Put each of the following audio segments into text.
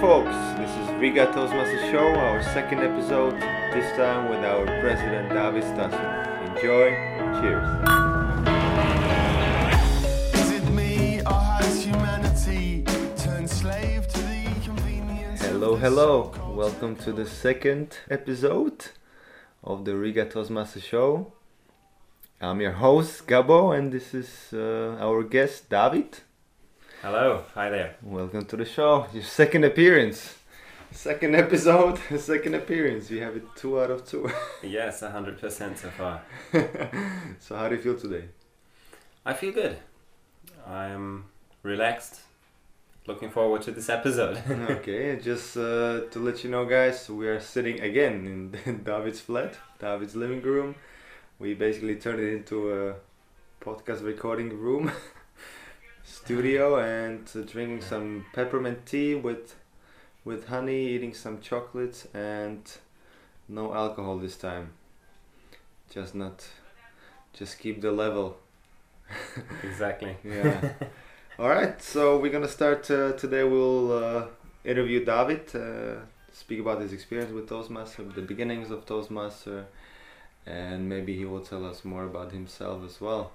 folks. This is Riga Toastmasters Show, our second episode, this time with our president David Stassen. Enjoy. Cheers. Is it me or has humanity turned slave to the convenience? Hello, hello. Welcome to the second episode of the Riga Toastmasters Show. I'm your host, Gabo, and this is uh, our guest, David. Hello, hi there. Welcome to the show. Your second appearance. Second episode, second appearance. We have it two out of two. Yes, 100% so far. so, how do you feel today? I feel good. I'm relaxed. Looking forward to this episode. okay, just uh, to let you know, guys, we are sitting again in David's flat, David's living room. We basically turned it into a podcast recording room, studio, and uh, drinking some peppermint tea with with honey, eating some chocolates, and no alcohol this time. Just not, just keep the level. exactly. Yeah. All right. So we're gonna start uh, today. We'll uh, interview David, uh, speak about his experience with Toastmaster, the beginnings of Toastmaster, and maybe he will tell us more about himself as well.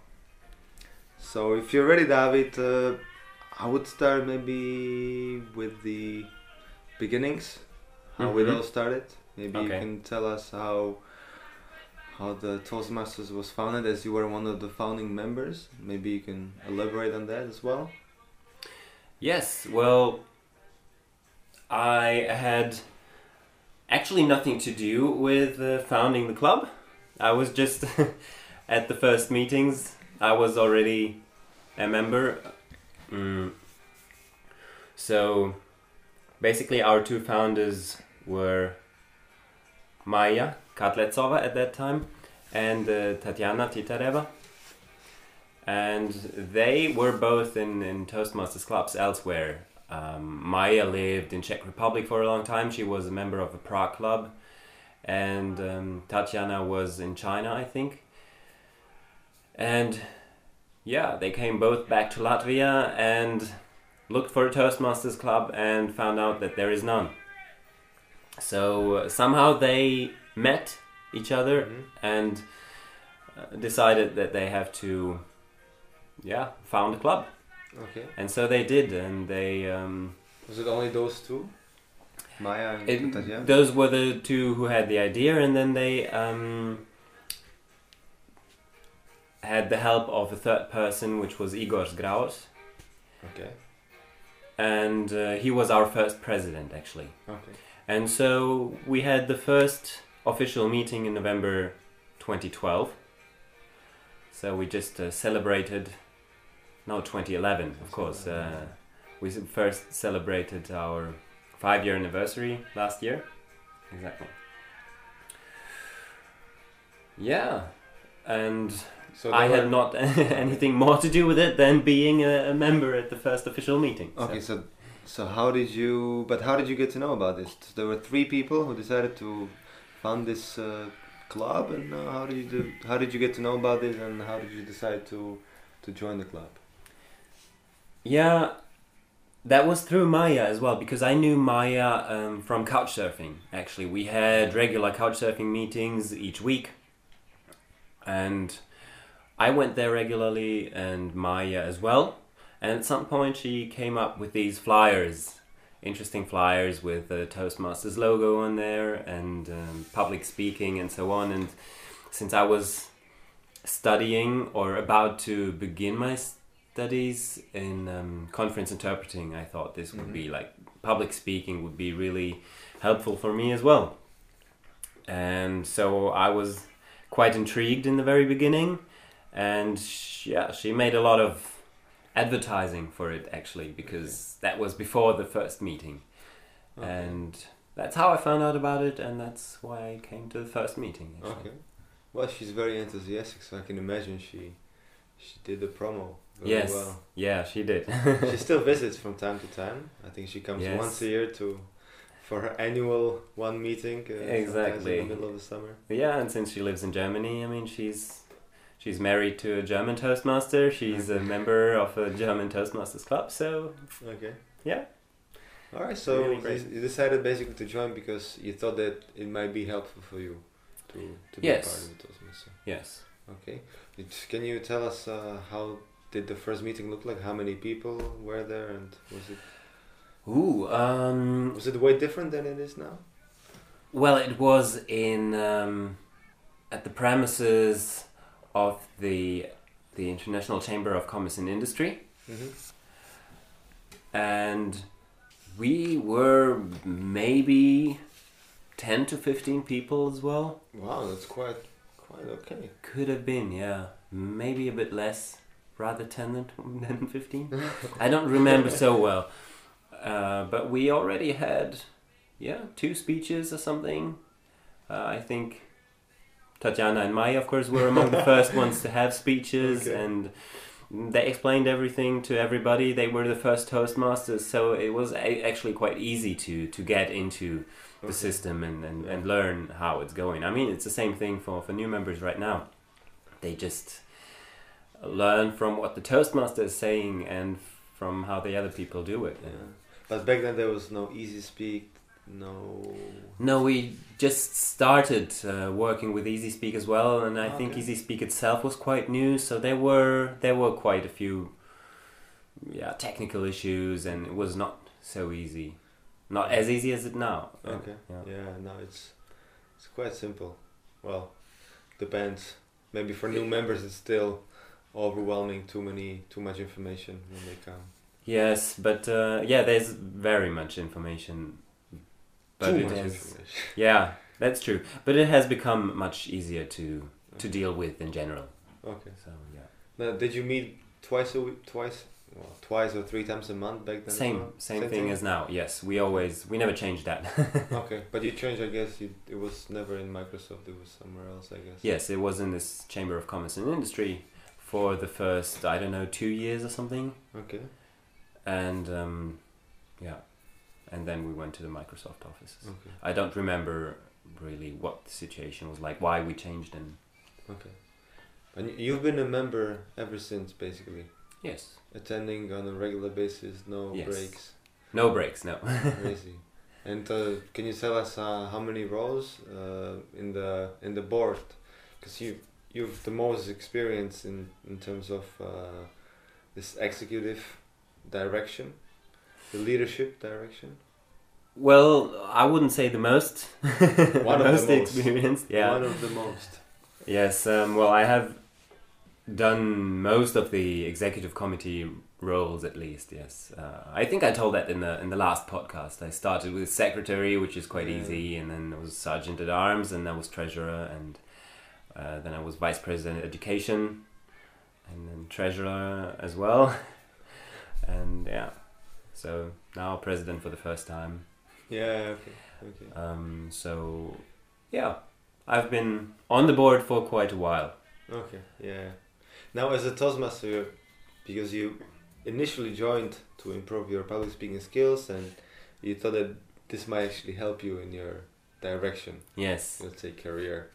So if you're ready, David, uh, I would start maybe with the beginnings, how it Mhm. all started. Maybe you can tell us how how the Toastmasters was founded, as you were one of the founding members. Maybe you can elaborate on that as well. Yes, well, I had actually nothing to do with uh, founding the club. I was just at the first meetings. I was already a member. Mm. So basically, our two founders were Maya Katletsova at that time and uh, Tatiana Titareva. And they were both in, in Toastmasters clubs elsewhere. Um, Maya lived in Czech Republic for a long time. She was a member of a Prague club. And um, Tatiana was in China, I think. And yeah, they came both back to Latvia and looked for a Toastmasters club and found out that there is none. So uh, somehow they met each other Mhm. and uh, decided that they have to, yeah, found a club. Okay. And so they did, and they. Um, Was it only those two? Maya and it, those were the two who had the idea, and then they um, had the help of a third person, which was Igor Zgraus, Okay. and uh, he was our first president, actually. Okay. And so we had the first official meeting in November 2012. So we just uh, celebrated, no, 2011, of course. Uh, we first celebrated our five year anniversary last year. Exactly. Yeah, and So I had were- not anything more to do with it than being a, a member at the first official meeting. so- Okay, so so how did you? But how did you get to know about this? There were three people who decided to found this uh, club, and uh, how did you do? How did you get to know about this, and how did you decide to to join the club? Yeah, that was through Maya as well because I knew Maya um, from couchsurfing. Actually, we had regular couchsurfing meetings each week, and I went there regularly, and Maya as well. And at some point, she came up with these flyers, interesting flyers with the Toastmasters logo on there and um, public speaking and so on. And since I was studying or about to begin my studies in um, conference interpreting, I thought this would Mhm. be like public speaking would be really helpful for me as well. And so I was quite intrigued in the very beginning, and sh- yeah, she made a lot of advertising for it actually because that was before the first meeting, Okay. and that's how I found out about it, and that's why I came to the first meeting. actually. Okay. Well, she's very enthusiastic, so I can imagine she she did the promo very Yes. well. Yeah, she did. she still visits from time to time. I think she comes Yes. once a year to for her annual one meeting. Uh, Exactly. in the middle of the summer. Yeah, and since she lives in Germany, I mean, she's she's married to a German Toastmaster. She's a member of a German Toastmasters club. So Okay. yeah, All right, so Really you decided basically to join because you thought that it might be helpful for you to to be Yes. part of Toastmasters. Yes. Okay, can you tell us uh, how did the first meeting look like? How many people were there, and was it Ooh. Um, was it way different than it is now? well, it was in um, at the premises of the the International Chamber of Commerce and Industry. Mm-hmm. and we were maybe 10 to 15 people as well Wow, that's quite quite okay. could have been yeah maybe a bit less rather 10 than, than 15 i don't remember so well uh, but we already had yeah two speeches or something uh, i think tatiana and maya of course were among the first ones to have speeches Okay. and they explained everything to everybody they were the first toastmasters so it was a- actually quite easy to to get into the Okay. system and, and, and learn how it's going. I mean, it's the same thing for, for new members right now. They just learn from what the Toastmaster is saying and from how the other people do it. Yeah, but back then there was no easy speak, no. No, we just started uh, working with Easy Speak as well, and I think Okay. Easy Speak itself was quite new. So there were there were quite a few, yeah, technical issues, and it was not so easy, not as easy as it now. Okay. yeah. Yeah, no, it's it's quite simple. Well, depends. Maybe for new members, it's still overwhelming. Too many, too much information when they come. Yes, but uh, yeah, there's very much information. But it information. yeah, that's true. But it has become much easier to to deal with in general. Okay. So yeah, Now, did you meet twice a week? Twice? Well, twice or three times a month back then? same well? same, thing as now. Yes, we always we never changed that. okay, but you changed. I guess you, it was never in Microsoft. It was somewhere else. I guess. yes, it was in this Chamber of Commerce and Industry for the first I don't know two years or something, Okay. and um, yeah, and then we went to the Microsoft offices. Okay. I don't remember really what the situation was like, why we changed, and Okay. And you've been a member ever since, basically. yes, Attending on a regular basis, no Yes. breaks. no breaks, no. Crazy. And uh, can you tell us uh, how many roles uh, in the in the board? Because you you've the most experience in in terms of uh, this executive direction, the leadership direction. Well, I wouldn't say the most. One of the most most. experienced. Yeah. One of the most. Yes. Um, well, I have done most of the executive committee roles, at least. Yes. Uh, I think I told that in the in the last podcast. I started with secretary, which is quite Yeah. easy, and then I was sergeant at arms, and I was treasurer, and uh, then I was vice president education, and then treasurer as well. and yeah, so now president for the first time. Yeah. Okay. Okay. Um, so, yeah, I've been on the board for quite a while. Okay, yeah. Now, as a Toastmaster, because you initially joined to improve your public speaking skills and you thought that this might actually help you in your direction, Yes. let's say career.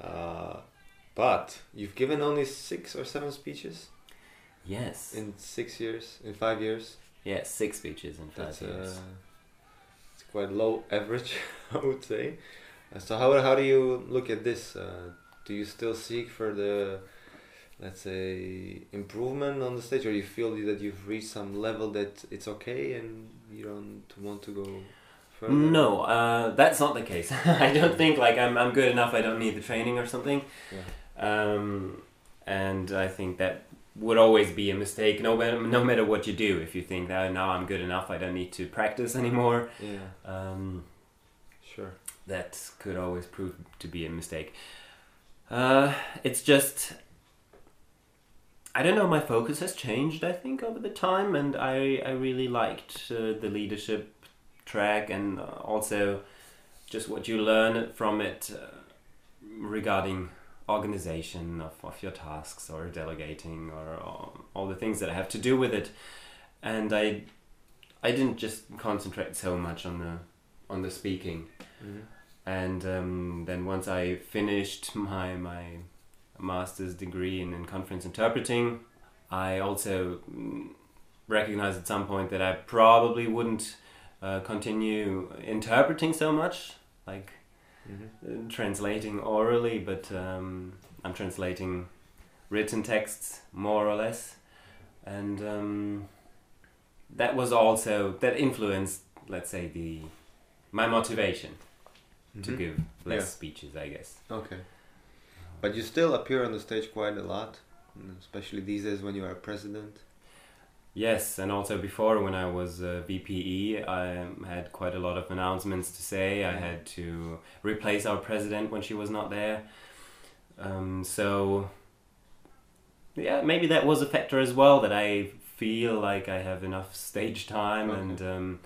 Uh, but you've given only six or seven speeches Yes. in six years, in five years. Yes, six speeches in five That's years. uh, it's quite low average, I would say. Uh, so how how do you look at this? Uh, do you still seek for the, let's say, improvement on the stage, or you feel that you've reached some level that it's okay and you don't want to go further? No, uh, that's not the case. I don't think like I'm, I'm good enough. I don't need the training or something. Yeah. Um, and I think that would always be a mistake. No matter no matter what you do, if you think that now I'm good enough, I don't need to practice anymore. Yeah. Um, Sure. that could always prove to be a mistake. Uh, it's just I don't know. My focus has changed. I think over the time, and I I really liked uh, the leadership track, and uh, also just what you learn from it uh, regarding organization of, of your tasks or delegating or, or all the things that I have to do with it and i i didn't just concentrate so much on the on the speaking Mhm. and um, then once I finished my my master's degree in, in conference interpreting, I also mm, recognized at some point that I probably wouldn't uh, continue interpreting so much, like Mhm. uh, translating orally, but um, I'm translating written texts more or less, and um, that was also that influenced, let's say, the my motivation to Mhm. give less Yeah. speeches, I guess. Okay. But you still appear on the stage quite a lot, especially these days when you are president. Yes, and also before when I was uh, VPE, I had quite a lot of announcements to say. I had to replace our president when she was not there. Um, so, yeah, maybe that was a factor as well that I feel like I have enough stage time Okay. and um,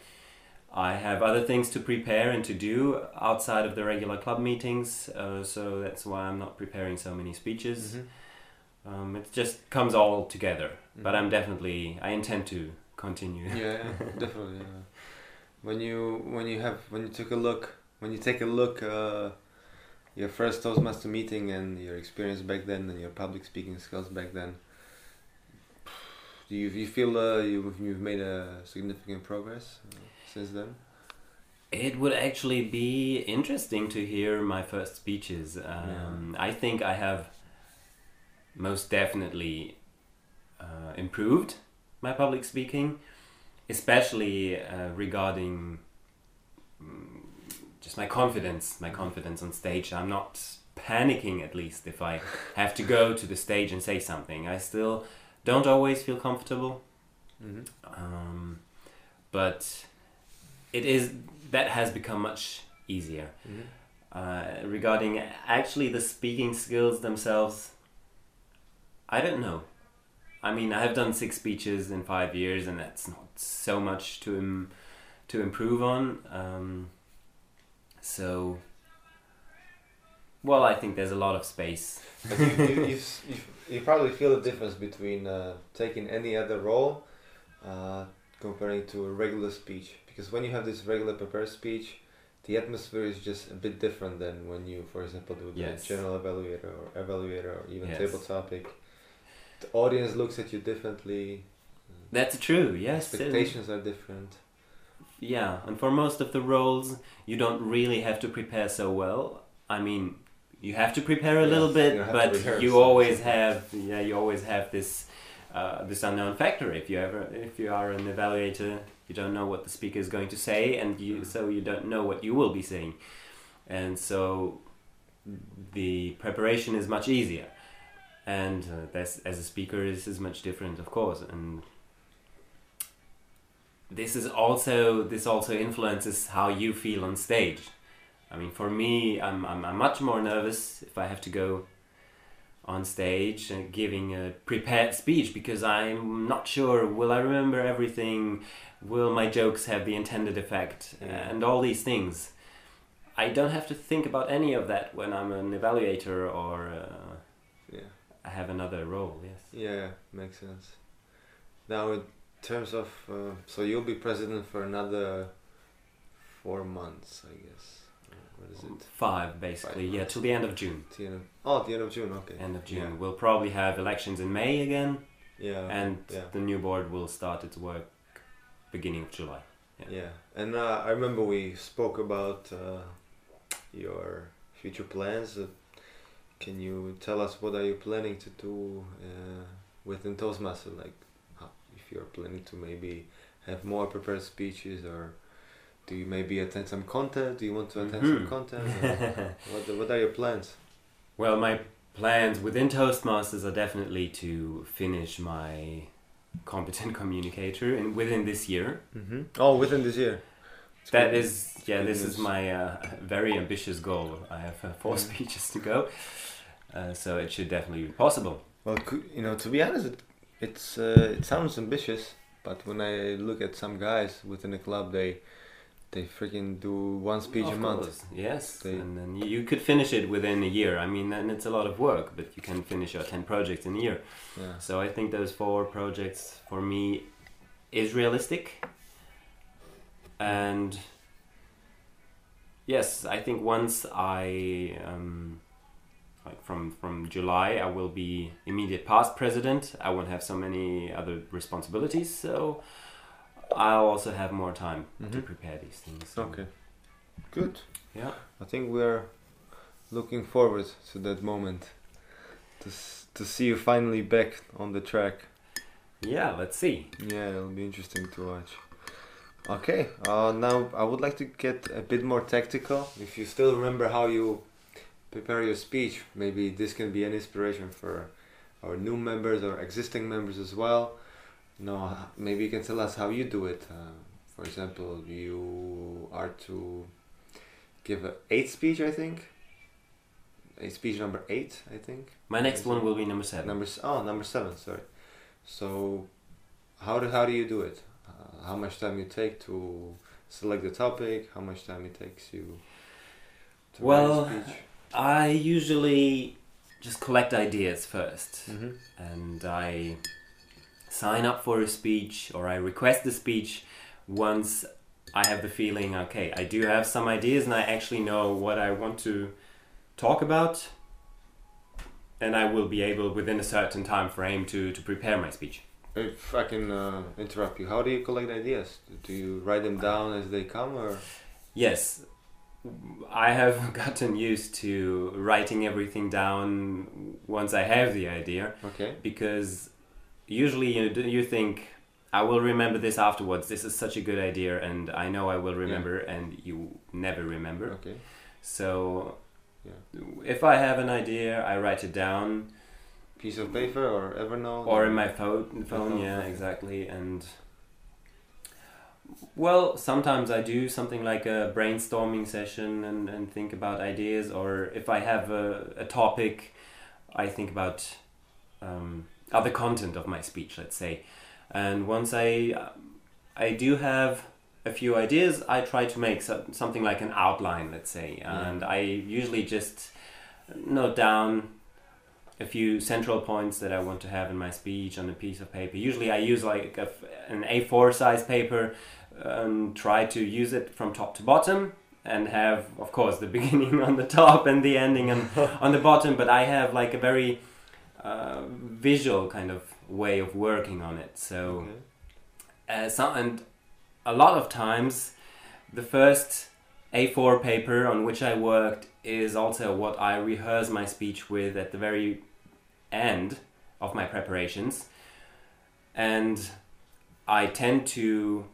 I have other things to prepare and to do outside of the regular club meetings. Uh, so that's why I'm not preparing so many speeches. Um, it just comes all together. But Mhm. I'm definitely I intend to continue. yeah, yeah, definitely. Yeah. When you when you have when you took a look when you take a look uh, your first Toastmaster meeting and your experience back then and your public speaking skills back then, do you you feel uh, you you've made a significant progress uh, since then? It would actually be interesting to hear my first speeches. Um, I think I have most definitely uh, improved my public speaking, especially uh, regarding mm, just my confidence, my confidence on stage. I'm not panicking at least if I have to go to the stage and say something. I still don't always feel comfortable. Mm-hmm. Um, but it is that has become much easier. Mm-hmm. Uh, regarding actually the speaking skills themselves, I don't know. I mean, I have done six speeches in five years, and that's not so much to Im- to improve on. Um, so, well, I think there's a lot of space. But you, you, you, you, you probably feel the difference between uh, taking any other role uh, comparing to a regular speech. Because when you have this regular prepared speech, the atmosphere is just a bit different than when you, for example, do the Yes. general evaluator or evaluator or even Yes. table topic. The audience looks at you differently. That's true. Yes, Expectations are different. Yeah, and for most of the roles, you don't really have to prepare so well. I mean, you have to prepare a Yes, little bit, but you always have yeah, you always have this uh, this unknown factor. If you ever if you are an evaluator, you don't know what the speaker is going to say, and you so you don't know what you will be saying, and so the preparation is much easier. And uh, that's, as a speaker, this is much different, of course, and this is also this also influences how you feel on stage. I mean, for me, I'm, I'm, I'm much more nervous if I have to go on stage and giving a prepared speech because I'm not sure will I remember everything, will my jokes have the intended effect, Yeah. and all these things. I don't have to think about any of that when I'm an evaluator or uh, have another role. Yes. Yeah, makes sense. Now, in terms of, uh, so you'll be president for another four months, I guess. What is it? Five, basically. Five yeah, till the end of June. The end of, oh, the end of June. Okay. End of June. Yeah. We'll probably have elections in May again, Yeah. and yeah. the new board will start its work beginning of July. Yeah, and uh, I remember we spoke about uh, your future plans. Can you tell us what are you planning to do uh, within Toastmaster? Like, how, if you're planning to maybe have more prepared speeches, or do you maybe attend some content? Do you want to attend some Mhm. content? what What are your plans? Well, my plans within Toastmasters are definitely to finish my competent communicator in within this year. Mm-hmm. Oh, within this year. It's That good. is, yeah, good this is my uh, very ambitious goal. I have uh, four speeches to go, uh, so it should definitely be possible. Well, you know, to be honest, it, it's uh, it sounds ambitious, but when I look at some guys within the club, they they freaking do one speech Of a month. course, Yes, They- and then you, could finish it within a year. I mean, and it's a lot of work, but you can finish your ten projects in a year. Yeah. So I think those four projects for me is realistic. And yes, I think once I um, like from from July I will be immediate past president. I won't have so many other responsibilities. So I'll also have more time to Mhm. prepare these things. Okay. Good. Yeah. I think we're looking forward to that moment. To s- to see you finally back on the track. Yeah, let's see. Yeah, it'll be interesting to watch. Okay, uh, now I would like to get a bit more tactical. If you still remember how you prepare your speech, maybe this can be an inspiration for our new members or existing members as well. No, maybe you can tell us how you do it. Uh, for example, you are to give a eight speech, I think. A speech number eight, I think. My next one will be number seven. Number oh number seven, sorry. So, how do how do you do it? Uh, how much time you take to select the topic? How much time it takes you to Well, write a speech? I usually just collect ideas 1st Mm-hmm. and I sign up for a speech or I request the speech once I have the feeling okay, I do have some ideas and I actually know what I want to talk about and I will be able within a certain time frame to, to prepare my speech. If I can uh, interrupt you, how do you collect ideas? Do you write them down as they come, or Yes, I have gotten used to writing everything down once I have the idea okay? because usually you you think I will remember this afterwards. This is such a good idea, and I know I will remember, and you never remember. Okay. So, Yeah. if I have an idea, I write it down, Piece of paper or Evernote? or in my phone. Phone, phone, yeah, exactly. And well, sometimes I do something like a brainstorming session and, and think about ideas, or if I have a, a topic, I think about um, other content of my speech, let's say. And once I I do have a few ideas, I try to make so, something like an outline, let's say, Yeah. and I usually just note down a few central points that I want to have in my speech on a piece of paper. Usually, I use like a, an A4 size paper and try to use it from top to bottom and have, of course, the beginning on the top and the ending on, on the bottom. But I have like a very uh, visual kind of way of working on it. So Okay. uh, some, and a lot of times the first A4 paper on which I worked is also what I rehearse my speech with at the very end of my preparations. And I tend to,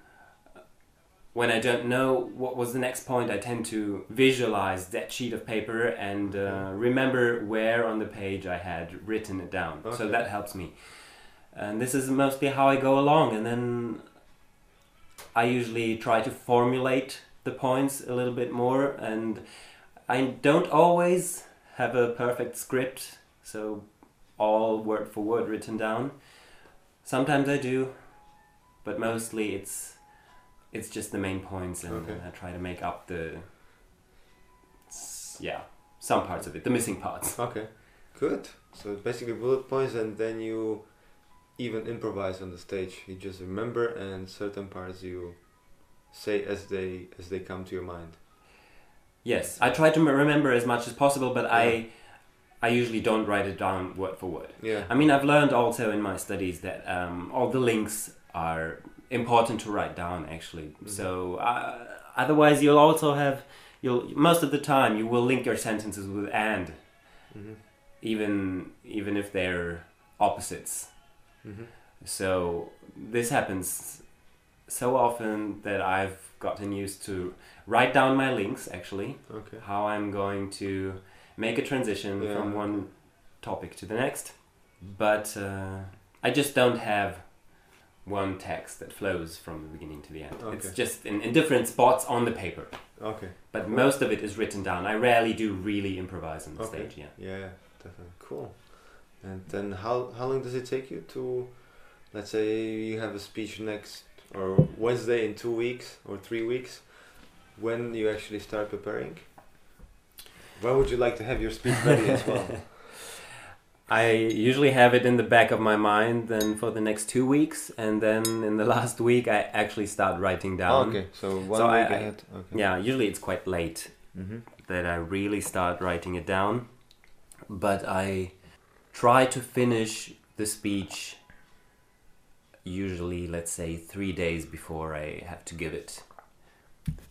when I don't know what was the next point, I tend to visualize that sheet of paper and uh, remember where on the page I had written it down. So that helps me. And this is mostly how I go along. And then I usually try to formulate the points a little bit more. And I don't always have a perfect script, so all word for word written down. Sometimes I do, but mostly it's it's just the main points, and Okay. I try to make up the yeah some parts of it, the missing parts. Okay, good. So it's basically bullet points, and then you even improvise on the stage. You just remember, and certain parts you say as they as they come to your mind. Yes, I try to m- remember as much as possible, but I I usually don't write it down word for word. Yeah. I mean, I've learned also in my studies that um, all the links are important to write down. Actually, Mhm. so uh, otherwise you'll also have you'll most of the time you will link your sentences with and, hmm even even if they're opposites. hmm So this happens so often that I've gotten used to write down my links actually Okay. how I'm going to make a transition Yeah. from one topic to the next. But uh, I just don't have one text that flows from the beginning to the end. It's just in, in different spots on the paper. Okay. But Cool. most of it is written down. I rarely do really improvise on the Okay. stage, yeah. Yeah, yeah, definitely. Cool. And then how how long does it take you to, let's say you have a speech next or Wednesday in two weeks or three weeks, when you actually start preparing? When would you like to have your speech ready as well? I usually have it in the back of my mind then for the next two weeks, and then in the last week I actually start writing down. okay, so one So week I- ahead. Okay. Yeah, usually it's quite late Mm-hmm. that I really start writing it down. But I try to finish the speech usually, let's say, three days before I have to give it.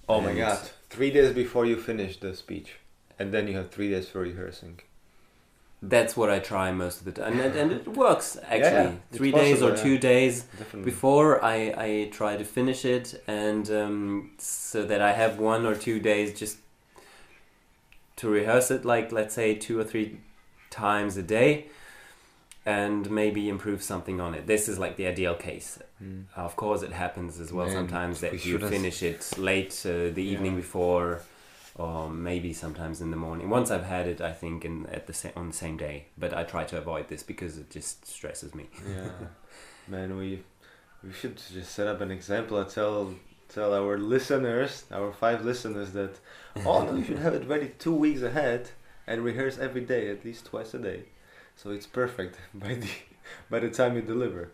Oh my god! Three days before you finish the speech, and then you have three days for rehearsing. That's what I try most of the time, and, it- and it works actually. yeah, it's Three days or two yeah. days Definitely. before I, I try to finish it, and um, so that I have one or two days just to rehearse it, like let's say two or three times a day, and maybe improve something on it. This is like the ideal case. Mm. Of course, it happens as well Man, sometimes we that you should have- finish it late uh, the evening before, or maybe sometimes in the morning. Once I've had it, I think in at the sa- on the same day. But I try to avoid this because it just stresses me. Yeah, man, we we should just set up an example and tell tell our listeners, our five listeners, that oh no, you should have it ready two weeks ahead and rehearse every day, at least twice a day, so it's perfect by the by the time you deliver.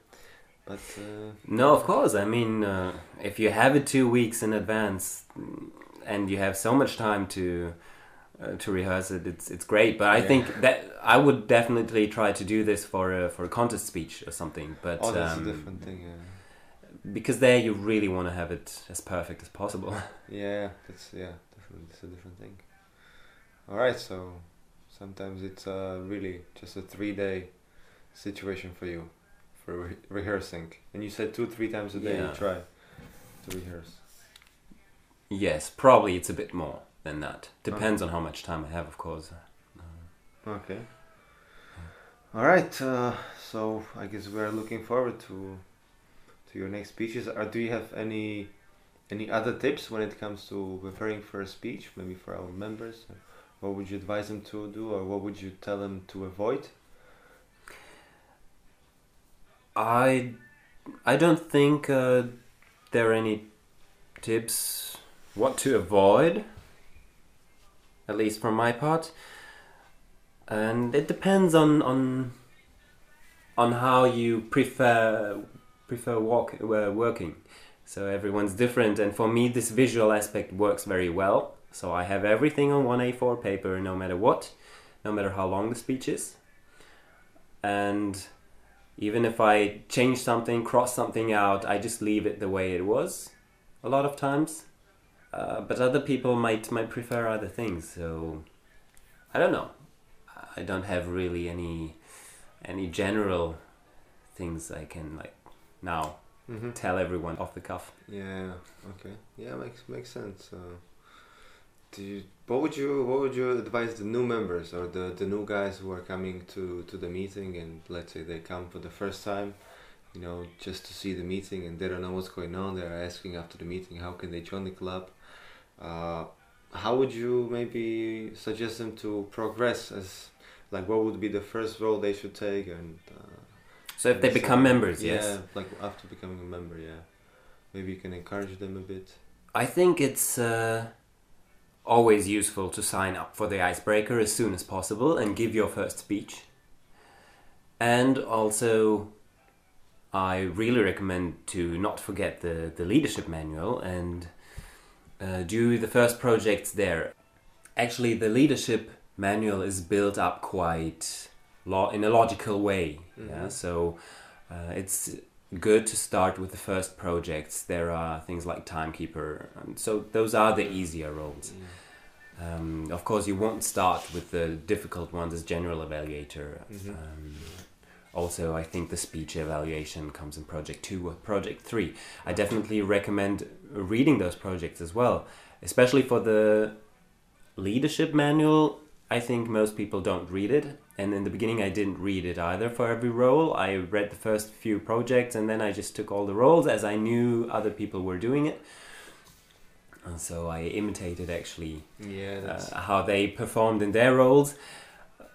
But uh, No, of course. I mean, uh, if you have it two weeks in advance, mm, and you have so much time to uh, to rehearse it, it's it's great. But I Yeah. think that I would definitely try to do this for a, for a contest speech or something. But oh, that's um, a different thing. Yeah. because there you really want to have it as perfect as possible. Yeah, that's yeah, definitely it's a different thing. All right, so sometimes it's uh, really just a three-day situation for you for re- rehearsing, and you said two, three times a day Yeah. you try to rehearse. yes, probably it's a bit more than that. Depends on how much time I have, of course. Okay. All right, uh, so I guess we are looking forward to to your next speeches. Or do you have any any other tips when it comes to preparing for a speech? Maybe for our members, what would you advise them to do, or what would you tell them to avoid? I I don't think uh, there are any tips what to avoid, at least from my part. And it depends on on on how you prefer prefer walk, uh, working. So everyone's different, and for me, this visual aspect works very well. So I have everything on one A4 paper, no matter what, no matter how long the speech is, and even if I change something, cross something out, I just leave it the way it was a lot of times. Uh, but other people might might prefer other things, so I don't know. I don't have really any any general things I can like now Mm-hmm. tell everyone off the cuff. Yeah. Okay. Yeah, makes makes sense. Uh, you, what would you what would you advise the new members or the, the new guys who are coming to, to the meeting and let's say they come for the first time, you know, just to see the meeting and they don't know what's going on. They're asking after the meeting how can they join the club. Uh, how would you maybe suggest them to progress as like what would be the first role they should take and uh, So if they and become members, yeah, yes, like after becoming a member, yeah. Maybe you can encourage them a bit. I think it's uh, always useful to sign up for the icebreaker as soon as possible and give your first speech. And also, I really recommend to not forget the, the leadership manual and uh, do the first projects there. Actually, the leadership manual is built up quite lo- in a logical way. Yeah, Mhm. so uh, it's good to start with the first projects. There are things like timekeeper, and so those are the easier roles. Um, of course, you won't start with the difficult ones as general evaluator. Mhm. Um, also, I think the speech evaluation comes in project two or project three. I definitely recommend reading those projects as well, especially for the leadership manual. I think most people don't read it, and in the beginning, I didn't read it either for every role. I read the first few projects, and then I just took all the roles as I knew other people were doing it. And so I imitated actually Yeah, uh, how they performed in their roles,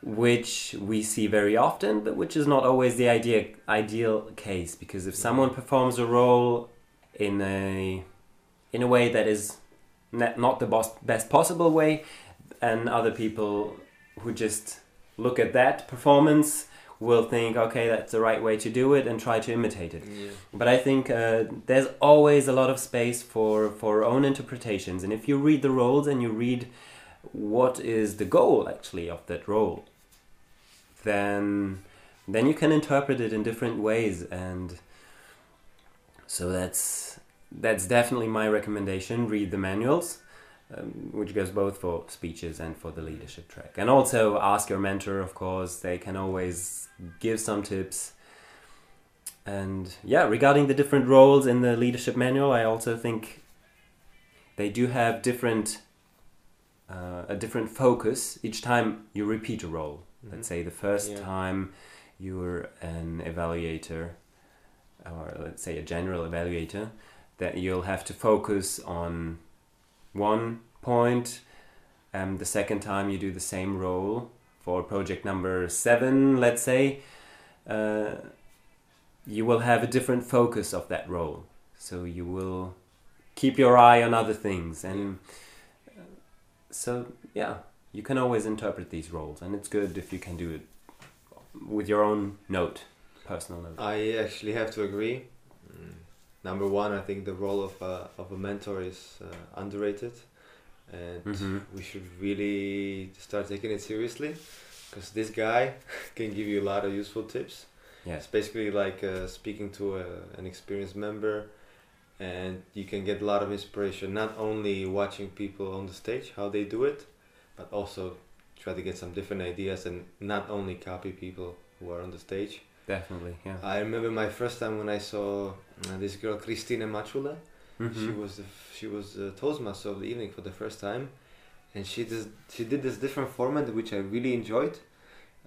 which we see very often, but which is not always the idea, ideal case. Because if someone performs a role in a in a way that is not, the best possible way, and other people who just look at that performance will think, okay, that's the right way to do it, and try to imitate it. yeah. But I think uh, there's always a lot of space for for own interpretations, and if you read the roles and you read what is the goal actually of that role, then then you can interpret it in different ways, and So that's that's definitely my recommendation. Read the manuals, um, which goes both for speeches and for the leadership track. And also ask your mentor, of course. They can always give some tips. And yeah, regarding the different roles in the leadership manual, I also think they do have different uh, a different focus each time you repeat a role. Let's say the first Yeah. time you're an evaluator, or let's say a general evaluator, that you'll have to focus on one point. Um, the second time you do the same role for project number seven, let's say, uh, you will have a different focus of that role. So you will keep your eye on other things and uh, so yeah you can always interpret these roles and it's good if you can do it with your own note personal note I actually have to agree. Number one, I think the role of a, of a mentor is uh, underrated, and Mhm. we should really start taking it seriously, because this guy can give you a lot of useful tips. yes It's basically like uh, speaking to a, an experienced member, and you can get a lot of inspiration not only watching people on the stage how they do it, but also try to get some different ideas and not only copy people who are on the stage. definitely yeah I remember my first time when I saw uh, this girl Christina Machula. She Mhm. was the, f- she was the Toastmaster of the evening for the first time, and she just she did this different format which I really enjoyed.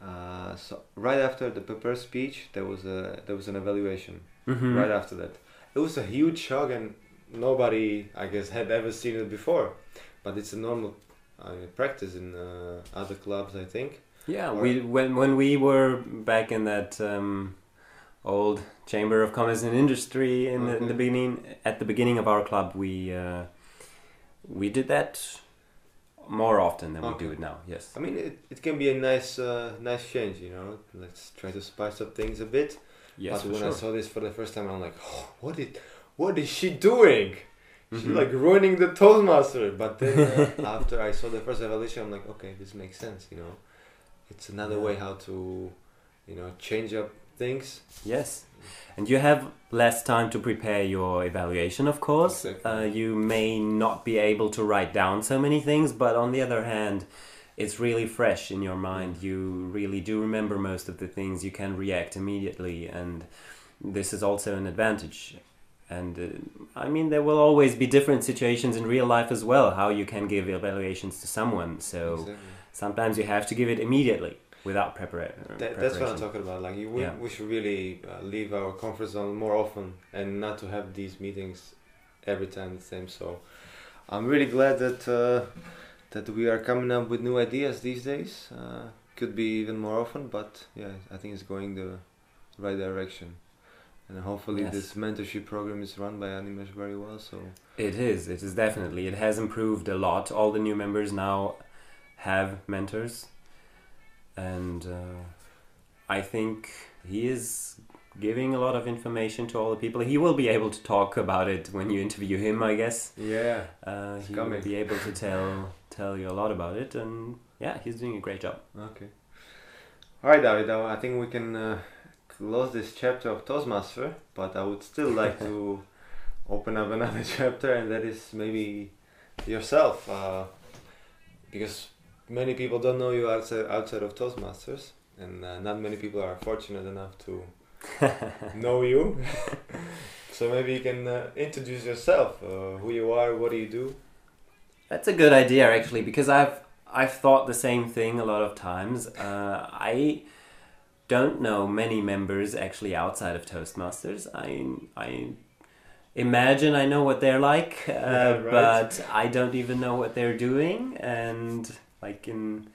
Uh, so right after the paper speech, there was a there was an evaluation. Mhm. Right after that, it was a huge shock, and nobody I guess had ever seen it before. But it's a normal uh, practice in uh, other clubs, I think. yeah or- we when when we were back in that um, old chamber of commerce and industry in, the, in the beginning at the beginning of our club we uh, we did that more often than we do it now yes I mean, it, it can be a nice uh, nice change, you know. Let's try to spice up things a bit. yes but when sure. I saw this for the first time, I'm like, oh, what did, what is she doing? She's Mhm. like ruining the Toastmaster. But then uh, after I saw the first evaluation, I'm like, okay, this makes sense. You know, it's another way how to, you know, change up things. Yes, and you have less time to prepare your evaluation, of course. Exactly. Uh, you may not be able to write down so many things, but on the other hand, it's really fresh in your mind. You really do remember most of the things. You can react immediately, and this is also an advantage. And uh, I mean, there will always be different situations in real life as well. How you can give evaluations to someone. So Exactly. sometimes you have to give it immediately without prepara- That, preparation. that's what I'm talking about. Like, you, we, Yeah. we should really uh, leave our comfort zone more often and not to have these meetings every time the same. So, I'm really glad that uh, that we are coming up with new ideas these days. Uh, could be even more often, but yeah, I think it's going the right direction. And hopefully, Yes. this mentorship program is run by Animesh very well. So, It is. It is definitely. It has improved a lot. All the new members now have mentors, and uh, I think he is giving a lot of information to all the people. He will be able to talk about it when you interview him. I guess yeah, uh, he coming. will be able to tell tell you a lot about it, and yeah, he's doing a great job. Okay. All right, David. I think we can uh, close this chapter of Toastmaster, but I would still like to open up another chapter, and that is maybe yourself, uh, because many people don't know you outside outside of Toastmasters, and uh, not many people are fortunate enough to know you. so maybe you can uh, introduce yourself, uh, who you are, what do you do. That's a good idea, actually, because I've I've thought the same thing a lot of times. Uh, I don't know many members actually outside of Toastmasters. I I imagine I know what they're like, uh, Yeah, right. but I don't even know what they're doing, and like in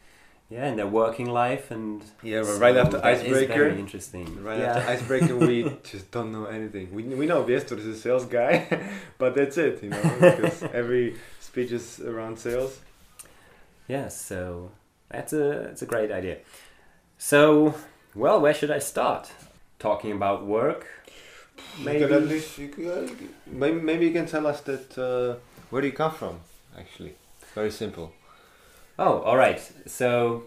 yeah, in their working life and Yeah, so right after Icebreaker. very interesting. Right yeah. after Icebreaker, we just don't know anything. We, we know Viestor is a sales guy, but that's it, you know, because every speech is around sales. Yeah, so that's a that's a great idea. So, well, where should I start? Talking about work, Maybe. You can least, you can, uh, maybe, maybe you can tell us that, uh, where do you come from, actually? Very simple. Oh, all right. So,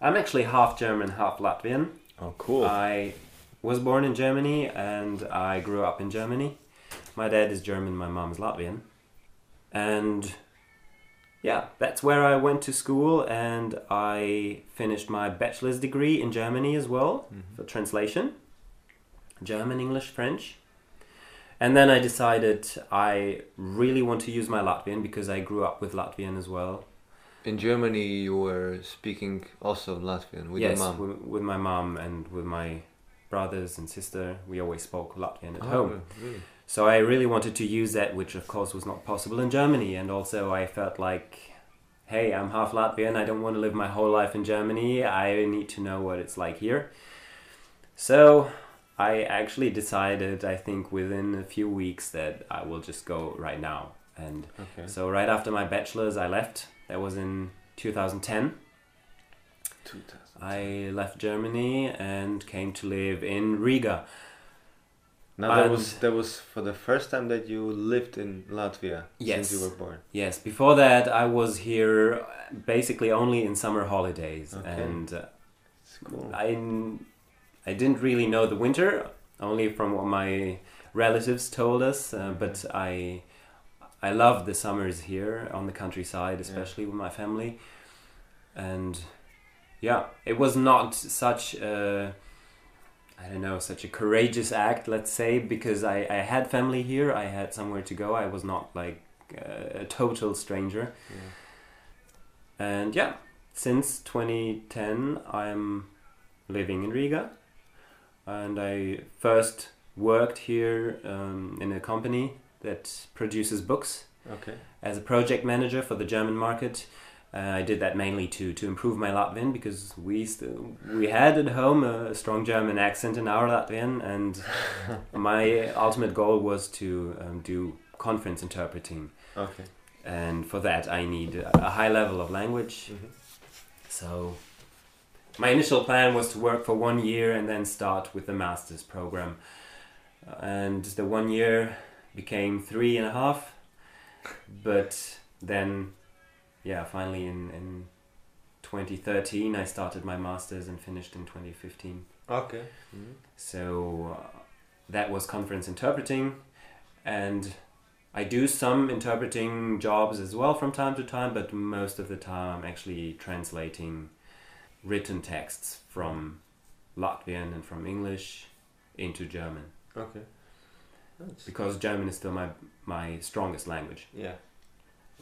I'm actually half German, half Latvian. Oh, cool. I was born in Germany and I grew up in Germany. My dad is German, my mom is Latvian. And yeah, that's where I went to school and I finished my bachelor's degree in Germany as well Mhm. for translation German, English, French. And then I decided I really want to use my Latvian because I grew up with Latvian as well. In Germany, you were speaking also Latvian with yes, your mom. With, with my mom and with my brothers and sister. We always spoke Latvian at Oh, home. really? So I really wanted to use that, which of course was not possible in Germany. And also, I felt like, hey, I'm half Latvian. I don't want to live my whole life in Germany. I need to know what it's like here. So I actually decided, I think within a few weeks, that I will just go right now. And Okay. so, right after my bachelor's, I left. That was in 2010. 2000. I left Germany and came to live in Riga. Now that was that was for the first time that you lived in Latvia Yes. since you were born. Yes, before that I was here basically only in summer holidays, Okay. and uh, cool. I I didn't really know the winter, only from what my relatives told us. Uh, but I I love the summers here on the countryside, especially with my family, and yeah, it was not such a I don't know such a courageous act, let's say, because I I had family here, I had somewhere to go. I was not like uh, a total stranger. Yeah. And yeah, since 2010, I'm living in Riga. And I first worked here um, in a company that produces books Okay. as a project manager for the German market. Uh, I did that mainly to, to improve my Latvian because we st- we had at home a strong German accent in our Latvian, and my ultimate goal was to um, do conference interpreting Okay. and for that I need a high level of language. Mhm. So my initial plan was to work for one year and then start with the master's program, and the one year became three and a half. But then, yeah, finally in in 2013 I started my master's and finished in 2015. Okay. Mhm. So uh, that was conference interpreting, and I do some interpreting jobs as well from time to time, but most of the time I'm actually translating written texts from Latvian and from English into German Okay. Nice. because German is still my my strongest language. Yeah.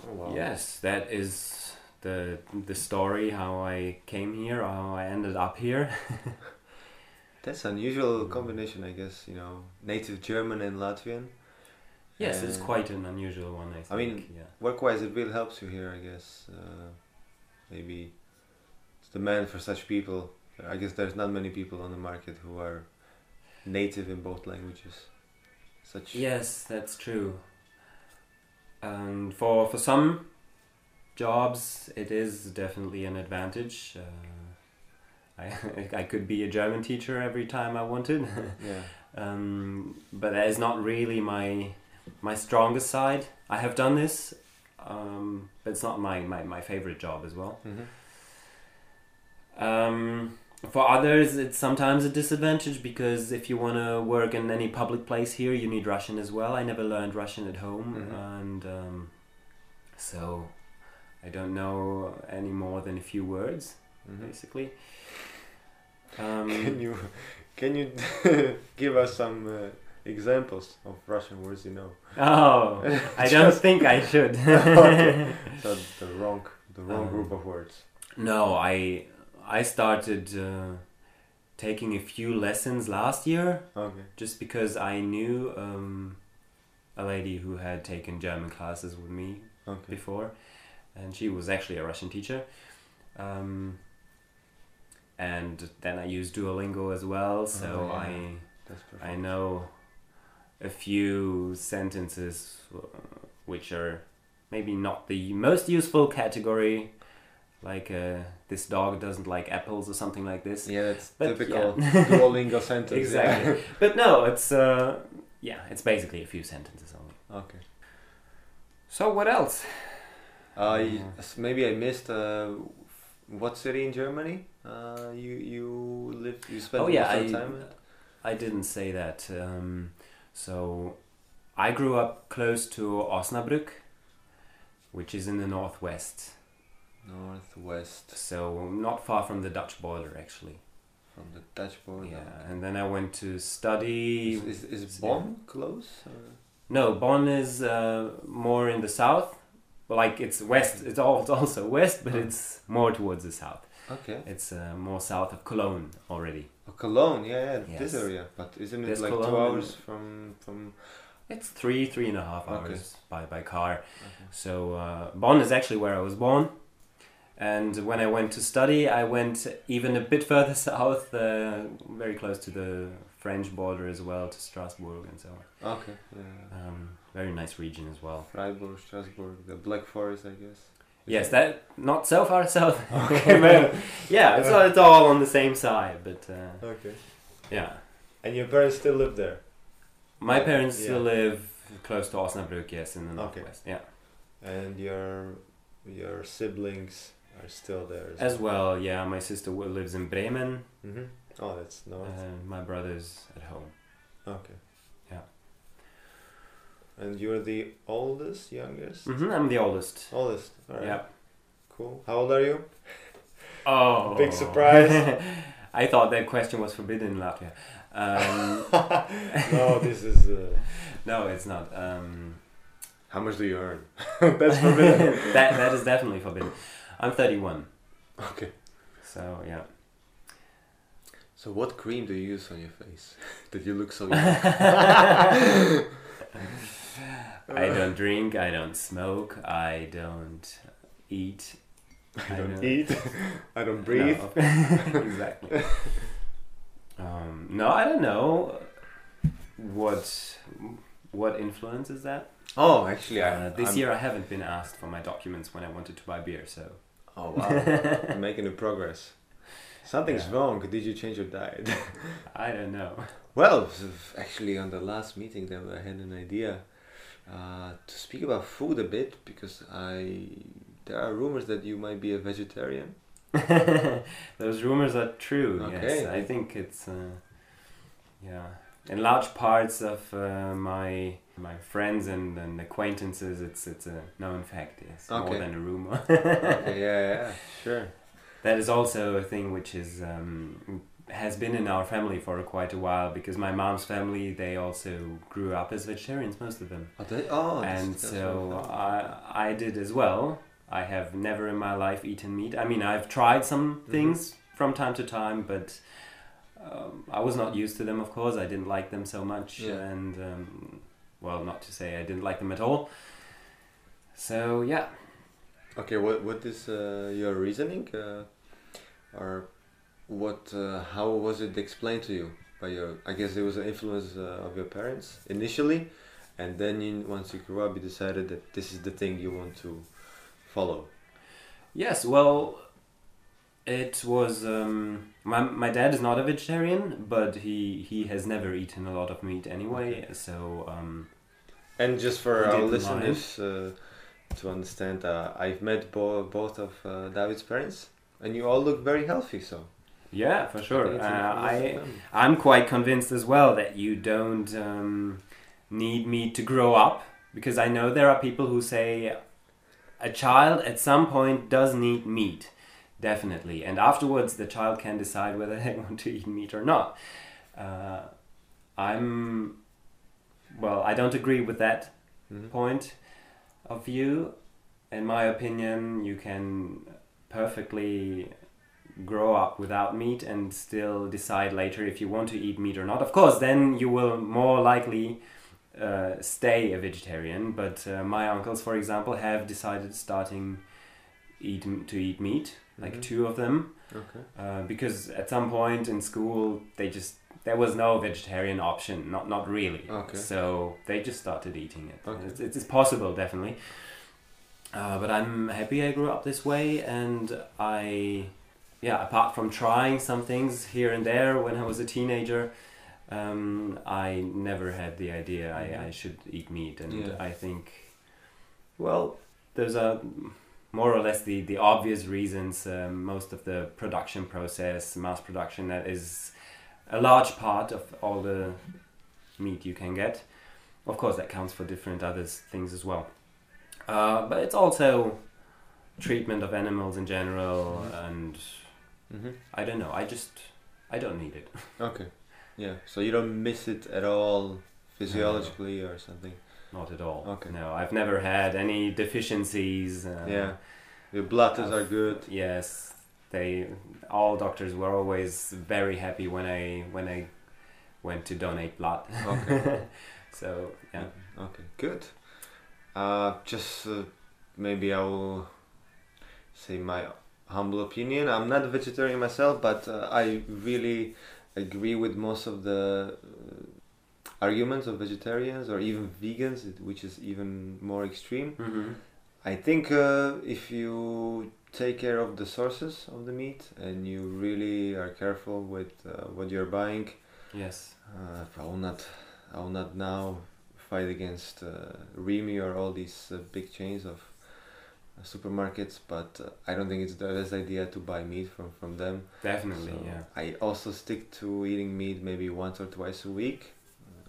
Oh wow. Yes, that is the the story how I came here, how I ended up here. That's an unusual combination, I guess. You know, native German and Latvian. Yes, it's quite an unusual one. I think. I mean, yeah. Work-wise, it really helps you here, I guess. Uh, maybe it's demand for such people. I guess there's not many people on the market who are native in both languages. Such. Yes, that's true. And for for some jobs, it is definitely an advantage. Uh, I I could be a German teacher every time I wanted, Yeah. um, but that is not really my my strongest side. I have done this, um, but it's not my, my, my favorite job as well. hmm Um, for others, it's sometimes a disadvantage because if you want to work in any public place here, you need Russian as well. I never learned Russian at home, Mhm. and um, so I don't know any more than a few words, hmm basically. Um, Can you can you give us some uh, examples of Russian words you know? oh, I don't think I should. Okay. So the wrong the wrong Um, group of words. No, I I started uh, taking a few lessons last year. Okay. just because I knew um, a lady who had taken German classes with me Okay. before, and she was actually a Russian teacher. Um, and then I use Duolingo as well, so Oh, yeah. I I know a few sentences uh, which are maybe not the most useful category, like uh, this dog doesn't like apples or something like this. Yeah, it's But, typical yeah. Duolingo sentence. Exactly. but no, it's uh, yeah, it's basically a few sentences only. Okay. So what else? Uh, maybe I missed. Uh, what city in Germany? Uh, you you lived? You spent oh yeah, most of I time. I didn't say that. Um, so I grew up close to Osnabrück, which is in the northwest, Northwest so not far from the Dutch border actually. from the Dutch border. Yeah, and then I went to study. Is, is, is. Bonn close? Or? No, Bonn is uh, more in the south. Like it's west. It's all it's also west, but Oh. it's more towards the south. Okay. It's uh, more south of Cologne already. Oh, Cologne, yeah, yeah, this area. But isn't it There's like two hours from from? It's three, three and a half Okay. hours by, by car. Okay. So uh, Bonn is actually where I was born. And when I went to study, I went even a bit further south, uh, very close to the French border as well, to Strasbourg and so on. Okay. Yeah. Um, very nice region as well. Freiburg, Strasbourg, the Black Forest, I guess. Yes, that not so far south. But, yeah, it's, all- it's all on the same side, but uh, Okay. yeah. And your parents still live there. My Yeah, parents yeah. still live close to Osnabrück, yes, in the Okay. northwest. Yeah. And your your siblings are still there As well, yeah. My sister lives in Bremen, hmm Oh, that's nice. and my brother's at home. okay. yeah. And you're the oldest, youngest? hmm I'm the oldest. Oldest. All right. Yeah. Cool. How old are you? Oh. Big surprise. I thought that question was forbidden in Latvia. Um, no, this is. Uh, no, it's not. Um, how much do you earn? that's forbidden. that that is definitely forbidden. I'm 31. okay. So yeah. So, what cream do you use on your face that you look so young? I don't drink. I don't smoke. I don't eat. I don't know- eat. I don't breathe. No. exactly. Um, no, I don't know what what influences that. Oh, actually, I, Uh, this I'm- year I haven't been asked for my documents when I wanted to buy beer. So Oh wow, you're making a progress. Something's Yeah. wrong. Did you change your diet? I don't know. well, actually, on the last meeting, there I had an idea uh, to speak about food a bit because I there are rumors that you might be a vegetarian. Those rumors are true. Okay. Yes, I think it's uh, yeah. In large parts of uh, my my friends and, and acquaintances, it's it's a known fact. Yes, more than a rumor. okay, yeah, yeah, sure. that is also a thing which is um, has been in our family for quite a while because my mom's family they also grew up as vegetarians, most of them, Oh, they, oh and that's so very. I I did as well. I have never in my life eaten meat. I mean, I've tried some Mhm. things from time to time, but um, I was not used to them. Of course, I didn't like them so much, Yeah. and um, well, not to say I didn't like them at all. So yeah, Okay, what what is uh, your reasoning, uh, or what? Uh, how was it explained to you by your? I guess it was an influence uh, of your parents initially, and then you, once you grew up, you decided that this is the thing you want to follow. Yes, well, it was. Um, my my dad is not a vegetarian, but he he has never eaten a lot of meat anyway. So um, And just for our listeners uh, to understand, uh, I've met bo- both of uh, David's parents, and you all look very healthy. So yeah, for sure. Uh, it's an influence I. I'm quite convinced as well that you don't um, need meat to grow up because I know there are people who say a child at some point does need meat, definitely, and afterwards the child can decide whether they want to eat meat or not. Uh, I'm well, I don't agree with that Mhm. point of view. In my opinion, you can perfectly grow up without meat and still decide later if you want to eat meat or not. Of course, then you will more likely uh, stay a vegetarian. But uh, my uncles, for example, have decided starting eat to eat meat, like Mhm. two of them, Okay. uh, because at some point in school they just there was no vegetarian option, not not really. Okay. So they just started eating it. Okay. It's, it's possible, definitely. Uh, but I'm happy I grew up this way, and I, yeah, apart from trying some things here and there when I was a teenager, um, I never had the idea I, I should eat meat, and Yeah. I think, well, there's are more or less the, the obvious reasons. Um, most of the production process, mass production, that is a large part of all the meat you can get. of course, that counts for different other things as well. Uh, but it's also treatment of animals in general, Mhm. and hmm I don't know. I just I don't need it. Okay. Yeah. So you don't miss it at all physiologically or something. Not at all. Okay. No, I've never had any deficiencies. Uh, yeah. Your blood tests are good. Yes, they all doctors were always very happy when I when I went to donate blood. Okay. so yeah. Okay. Good. Uh, just uh, maybe I will say my humble opinion. I'm not a vegetarian myself, but uh, I really agree with most of the uh, arguments of vegetarians or even vegans, which is even more extreme. hmm I think uh, if you take care of the sources of the meat and you really are careful with uh, what you're buying, Yes. uh, I will not, I will not now fight against uh, Rimi or all these uh, big chains of uh, supermarkets. But uh, I don't think it's the best idea to buy meat from from them. Definitely. So yeah. I also stick to eating meat maybe once or twice a week.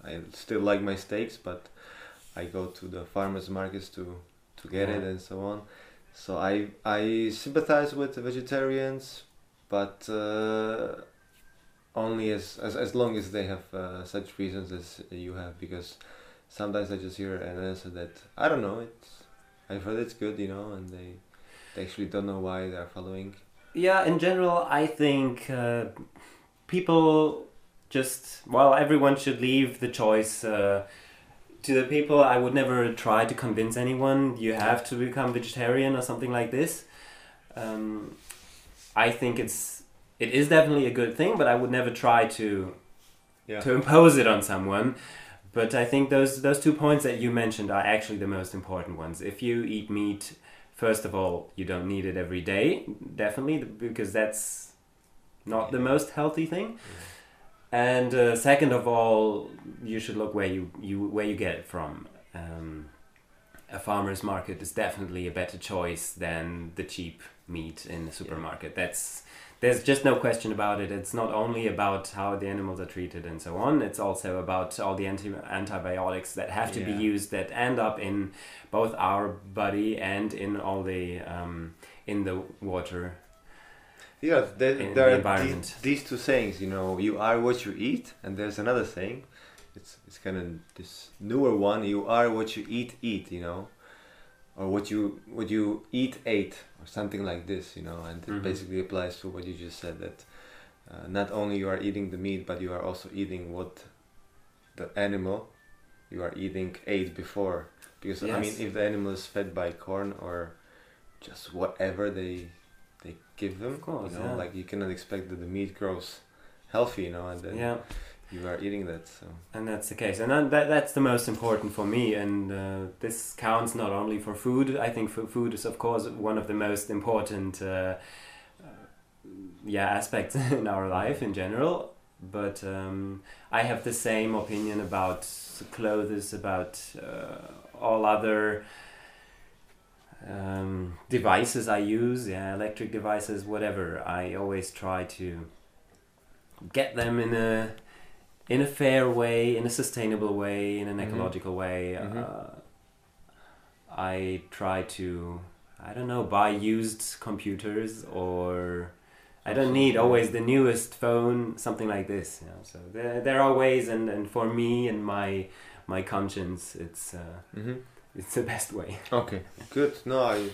I still like my steaks, but I go to the farmers markets to to get it and so on. So I I sympathize with the vegetarians, but uh, only as, as as long as they have uh, such reasons as you have, because sometimes I just hear an answer that I don't know. It's I've heard it's good, you know, and they they actually don't know why they're following. Yeah. In general, I think uh, people just well, everyone should leave the choice. Uh, to the people, I would never try to convince anyone you have to become vegetarian or something like this. Um, I think it's it is definitely a good thing, but I would never try to Yeah. to impose it on someone. But I think those those two points that you mentioned are actually the most important ones. If you eat meat, first of all, you don't need it every day, definitely, because that's not the most healthy thing. And uh, second of all, you should look where you, you where you get it from. Um, a farmer's market is definitely a better choice than the cheap meat in the supermarket. That's there's just no question about it. It's not only about how the animals are treated and so on. It's also about all the anti- antibiotics that have to Yeah. be used that end up in both our body and in all the um, in the water. Yeah, there, there the are these, these two sayings. You know, you are what you eat, and there's another saying. It's it's kind of this newer one. You are what you eat. Eat. You know, or what you what you eat ate, or something like this. You know, and it Mhm. basically applies to what you just said. That uh, not only you are eating the meat, but you are also eating what the animal you are eating ate before. Because I mean, if the animal is fed by corn or just whatever they they give them, Of course, you know, yeah. like you cannot expect that the meat grows healthy, you know, and then yeah. you are eating that. So And that's the case, and that, that that's the most important for me. And uh, this counts not only for food. I think for food is of course one of the most important, uh, uh, yeah, aspects in our life in general. But um, I have the same opinion about clothes, about uh, all other um, devices I use, yeah, electric devices, whatever. I always try to get them in a in a fair way, in a sustainable way, in an Mhm. ecological way. Mhm. Uh, I try to, I don't know, buy used computers or I don't need always the newest phone, something like this. You know? So there, there are ways, and, and for me and my my conscience, it's uh, hmm it's the best way. okay, good. No, I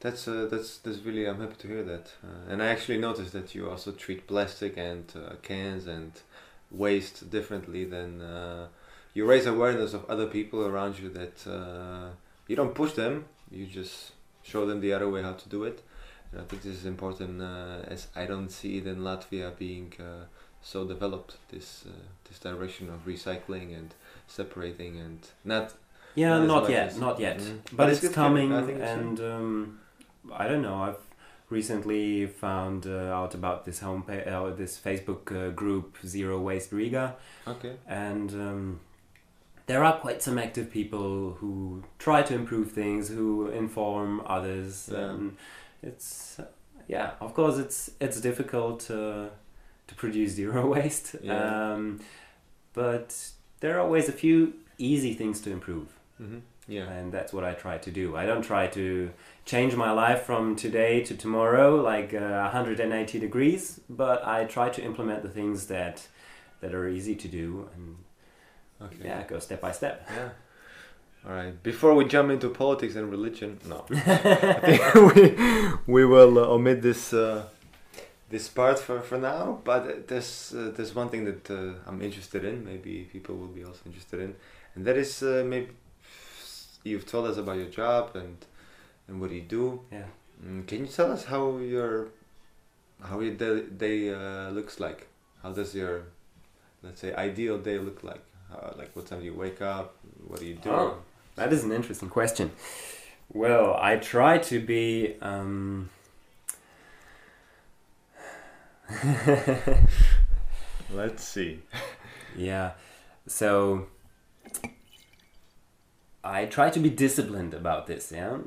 that's uh, that's that's really I'm happy to hear that. Uh, and I actually noticed that you also treat plastic and uh, cans and waste differently than uh, you raise awareness of other people around you that uh, you don't push them. You just show them the other way how to do it. And I think this is important uh, as I don't see it in Latvia being so developed. This this direction of recycling and separating and not Yeah, Not yet, not yet. Mhm. But, But it's, it's coming, I think it's, and um, I don't know. I've recently found uh, out about this homepage, uh, this Facebook uh, group Zero Waste Riga, okay. and um, there are quite some active people who try to improve things, who inform others. Yeah. And it's yeah, of course, it's it's difficult uh, to produce zero waste. Yeah. Um, but there are always a few easy things to improve. Mm-hmm. Yeah. and that's what I try to do. I don't try to change my life from today to tomorrow like uh, 180 degrees, but I try to implement the things that that are easy to do and Okay. yeah, go step by step. Yeah. All right. Before we jump into politics and religion, no, I think we we will uh, omit this uh, this part for, for now. But there's uh, there's one thing that uh, I'm interested in. Maybe people will be also interested in, and that is uh, maybe you've told us about your job and and what you do. Yeah. Mm, can you tell us how your how your day, day uh, looks like? How does your let's say ideal day look like? How, like what time do you wake up? What do you do? Oh. That is an interesting question. Well, I try to be um, Let's see. Yeah. So I try to be disciplined about this, yeah?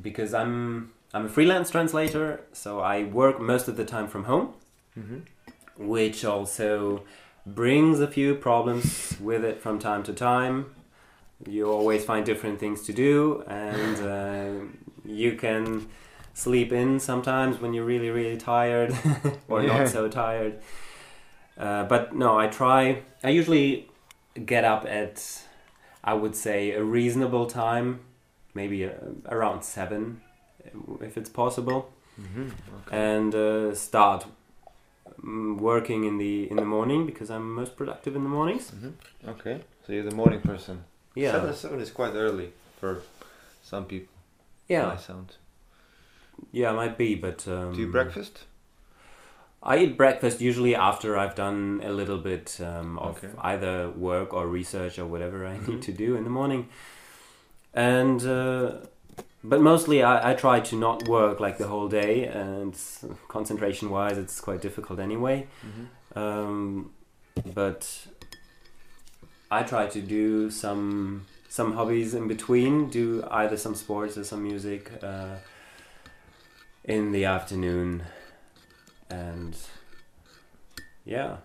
Because I'm I'm a freelance translator, so I work most of the time from home, Mm-hmm. which also brings a few problems with it from time to time. You always find different things to do and uh, you can sleep in sometimes when you're really really tired or Yeah. not so tired. Uh, but no, I try. I usually get up at, I would say, a reasonable time, maybe uh, around seven, if it's possible, Mm-hmm. Okay. and uh, start mm, working in the in the morning because I'm most productive in the mornings. Mm-hmm. Okay. So you're the morning person. Yeah, Seven, seven is quite early for some people. yeah, I sound. yeah, it might be. But um, Do you breakfast? I eat breakfast usually after I've done a little bit um, of Okay. either work or research or whatever I need to do in the morning. And uh, but mostly I, I try to not work like the whole day, and concentration wise, it's quite difficult anyway. Mm-hmm. Um, but I try to do some some hobbies in between. Do either some sports or some music uh, in the afternoon, and yeah,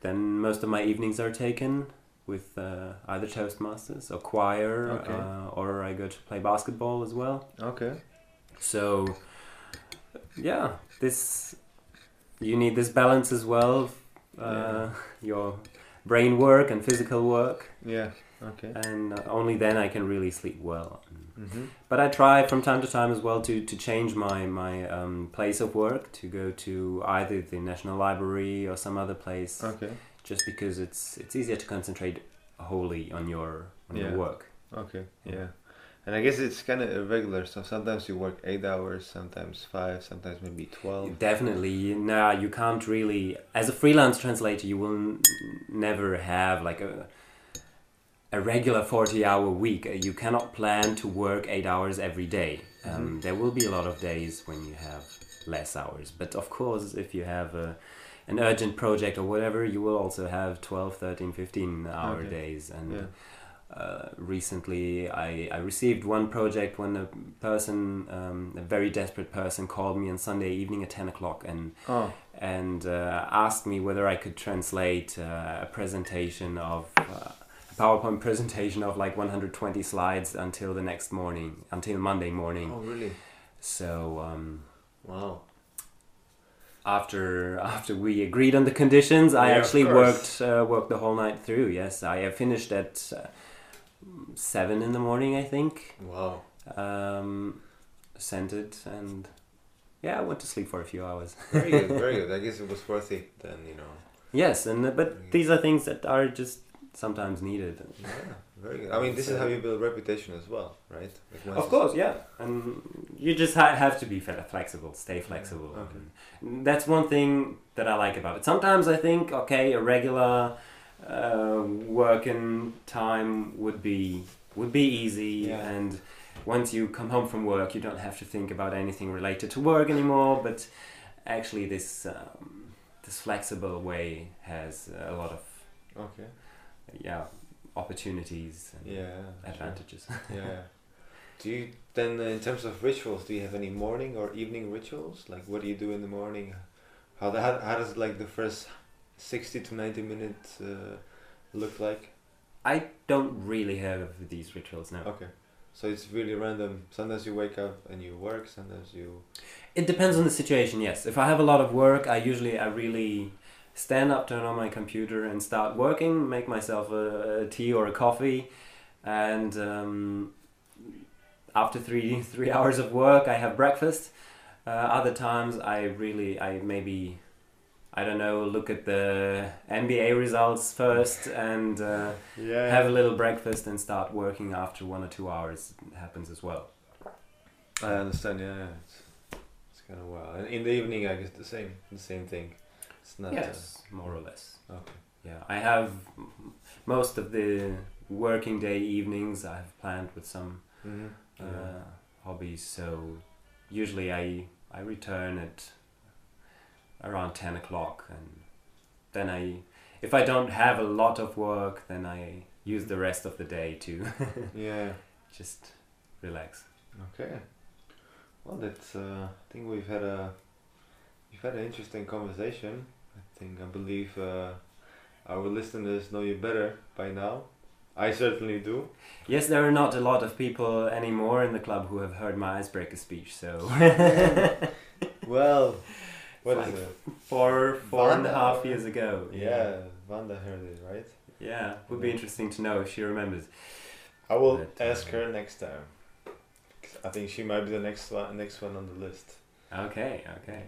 then most of my evenings are taken with uh, either Toastmasters or choir, Okay. uh, or I go to play basketball as well. Okay. So, yeah, this you need this balance as well. Uh, Yeah. Your brain work and physical work, Yeah. Okay. and only then I can really sleep well. Mm-hmm. But I try from time to time as well to, to change my my um, place of work to go to either the National Library or some other place, Okay. just because it's it's easier to concentrate wholly on your on Yeah. your work. Okay. Yeah. And I guess it's kind of irregular. So sometimes you work eight hours, sometimes five, sometimes maybe twelve. Definitely, no, you can't really. As a freelance translator, you will n- never have like a a regular forty-hour week. Uh, You cannot plan to work eight hours every day. Um, Mhm. There will be a lot of days when you have less hours, but of course, if you have a an urgent project or whatever, you will also have 12, 13, 15 hour Okay. days. And Yeah. uh, recently, I, I received one project when a person, um, a very desperate person, called me on Sunday evening at 10 o'clock and Oh. and uh, asked me whether I could translate uh, a presentation of uh, PowerPoint presentation of like 120 slides until the next morning, until Monday morning. Oh really? So um, Wow. after after we agreed on the conditions, I Yeah, actually worked uh, worked the whole night through. Yes, I finished at uh, seven in the morning, I think. Wow. Um, sent it and yeah, I went to sleep for a few hours. Very good. Very good. I guess it was worth it then. You know. Yes, and but these are things that are just sometimes needed. Yeah. Very good. I mean, this is how you build reputation as well, right? Like Of course, yeah, and you just ha- have to be flexible, stay flexible. okay. And that's one thing that I like about it. Sometimes I think, okay, a regular uh, working time would be would be easy, Yeah. and once you come home from work, you don't have to think about anything related to work anymore. But actually, this um, this flexible way has a lot of Okay. Yeah opportunities and Yeah. sure. advantages. yeah. Do you then, uh, in terms of rituals, do you have any morning or evening rituals? Like, what do you do in the morning? How the, how, how does like the first sixty to ninety minutes uh, look like? I don't really have these rituals now. Okay. So it's really random. Sometimes you wake up and you work. Sometimes you. It depends on the situation. Yes, if I have a lot of work, I usually I really stand up, turn on my computer, and start working. Make myself a, a tea or a coffee, and um, after three three hours of work, I have breakfast. Uh, other times, I really I maybe I don't know look at the NBA results first and uh, Yeah. have a little breakfast and start working after one or two hours. It happens as well. I understand. Yeah. It's, it's kind of wild. And in the evening, I guess the same. The same thing. It's not. yes, more or less. Uh, okay. Yeah, I have most of the working day evenings I have planned with some Mm-hmm. uh, hobbies. So usually I I return at around ten o'clock, and then I if I don't have a lot of work, then I use the rest of the day to yeah. just relax. Okay. Well, that's. Uh, I think we've had a. We've had an interesting conversation. I think I believe uh, our listeners know you better by now. I certainly do. Yes, there are not a lot of people anymore in the club who have heard my icebreaker speech. So Well, what is Like- it? four four and a half years ago. Yeah, Vanda heard it, right? Yeah, would be interesting to know if she remembers. I will But, ask uh, her next time. I think she might be the next one, next one on the list. Okay, okay.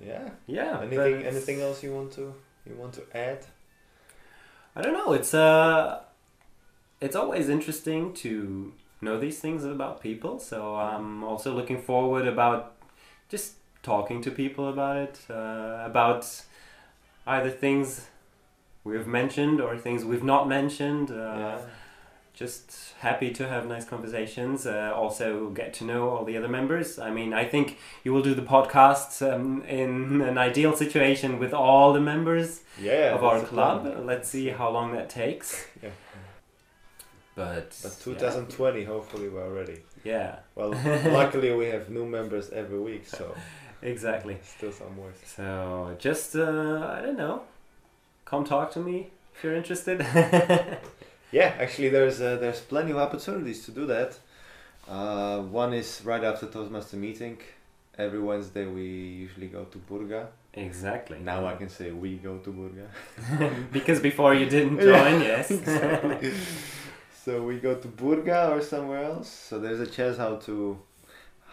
Yeah. Yeah. Anything? Anything else you want to you want to add? I don't know. It's uh, it's always interesting to know these things about people. So I'm also looking forward about just talking to people about it, uh, about either things we've mentioned or things we've not mentioned. Uh, just happy to have nice conversations. Uh, also, get to know all the other members. I mean, I think you will do the podcast um, in an ideal situation with all the members Yeah. of our club. plan. Let's see how long that takes. Yeah. But, But 2020, hopefully we're ready. Yeah, Well, luckily we have new members every week, so exactly. still some work. So just uh, I don't know. Come talk to me if you're interested. Yeah, actually, there's uh, there's plenty of opportunities to do that. Uh, one is right after Toastmaster meeting. Every Wednesday we usually go to Burga. exactly. Now I can say we go to Burga. because before you didn't Yeah, join, yes. so we go to Burga or somewhere else. So there's a chance how to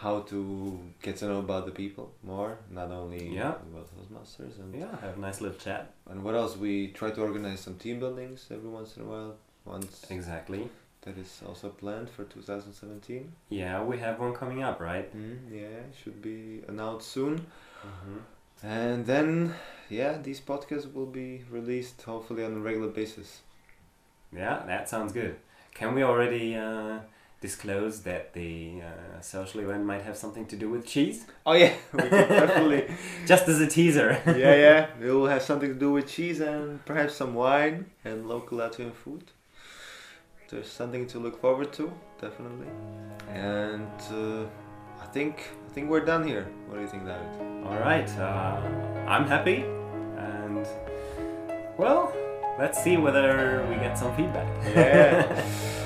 how to get to know about the people more, not only Yeah. about Toastmasters and yeah, have a nice little chat. and what else. We try to organize some team buildings every once in a while. Once Exactly. that is also planned for 2017. Yeah, we have one coming up, right? Mm, yeah, should be announced soon. Mm-hmm. And then, yeah, these podcasts will be released hopefully on a regular basis. Yeah, that sounds good. Can we already uh, disclose that the uh, social event might have something to do with cheese? Oh yeah, we can definitely. Just as a teaser. yeah, yeah, it will have something to do with cheese and perhaps some wine and local Latvian food. There's something to look forward to, definitely. And uh, I think I think we're done here. What do you think, David? All right, uh, I'm happy, and well, let's see whether we get some feedback. Yeah.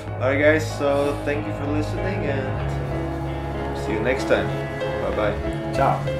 All right, guys. So thank you for listening, and see you next time. Bye bye. Ciao.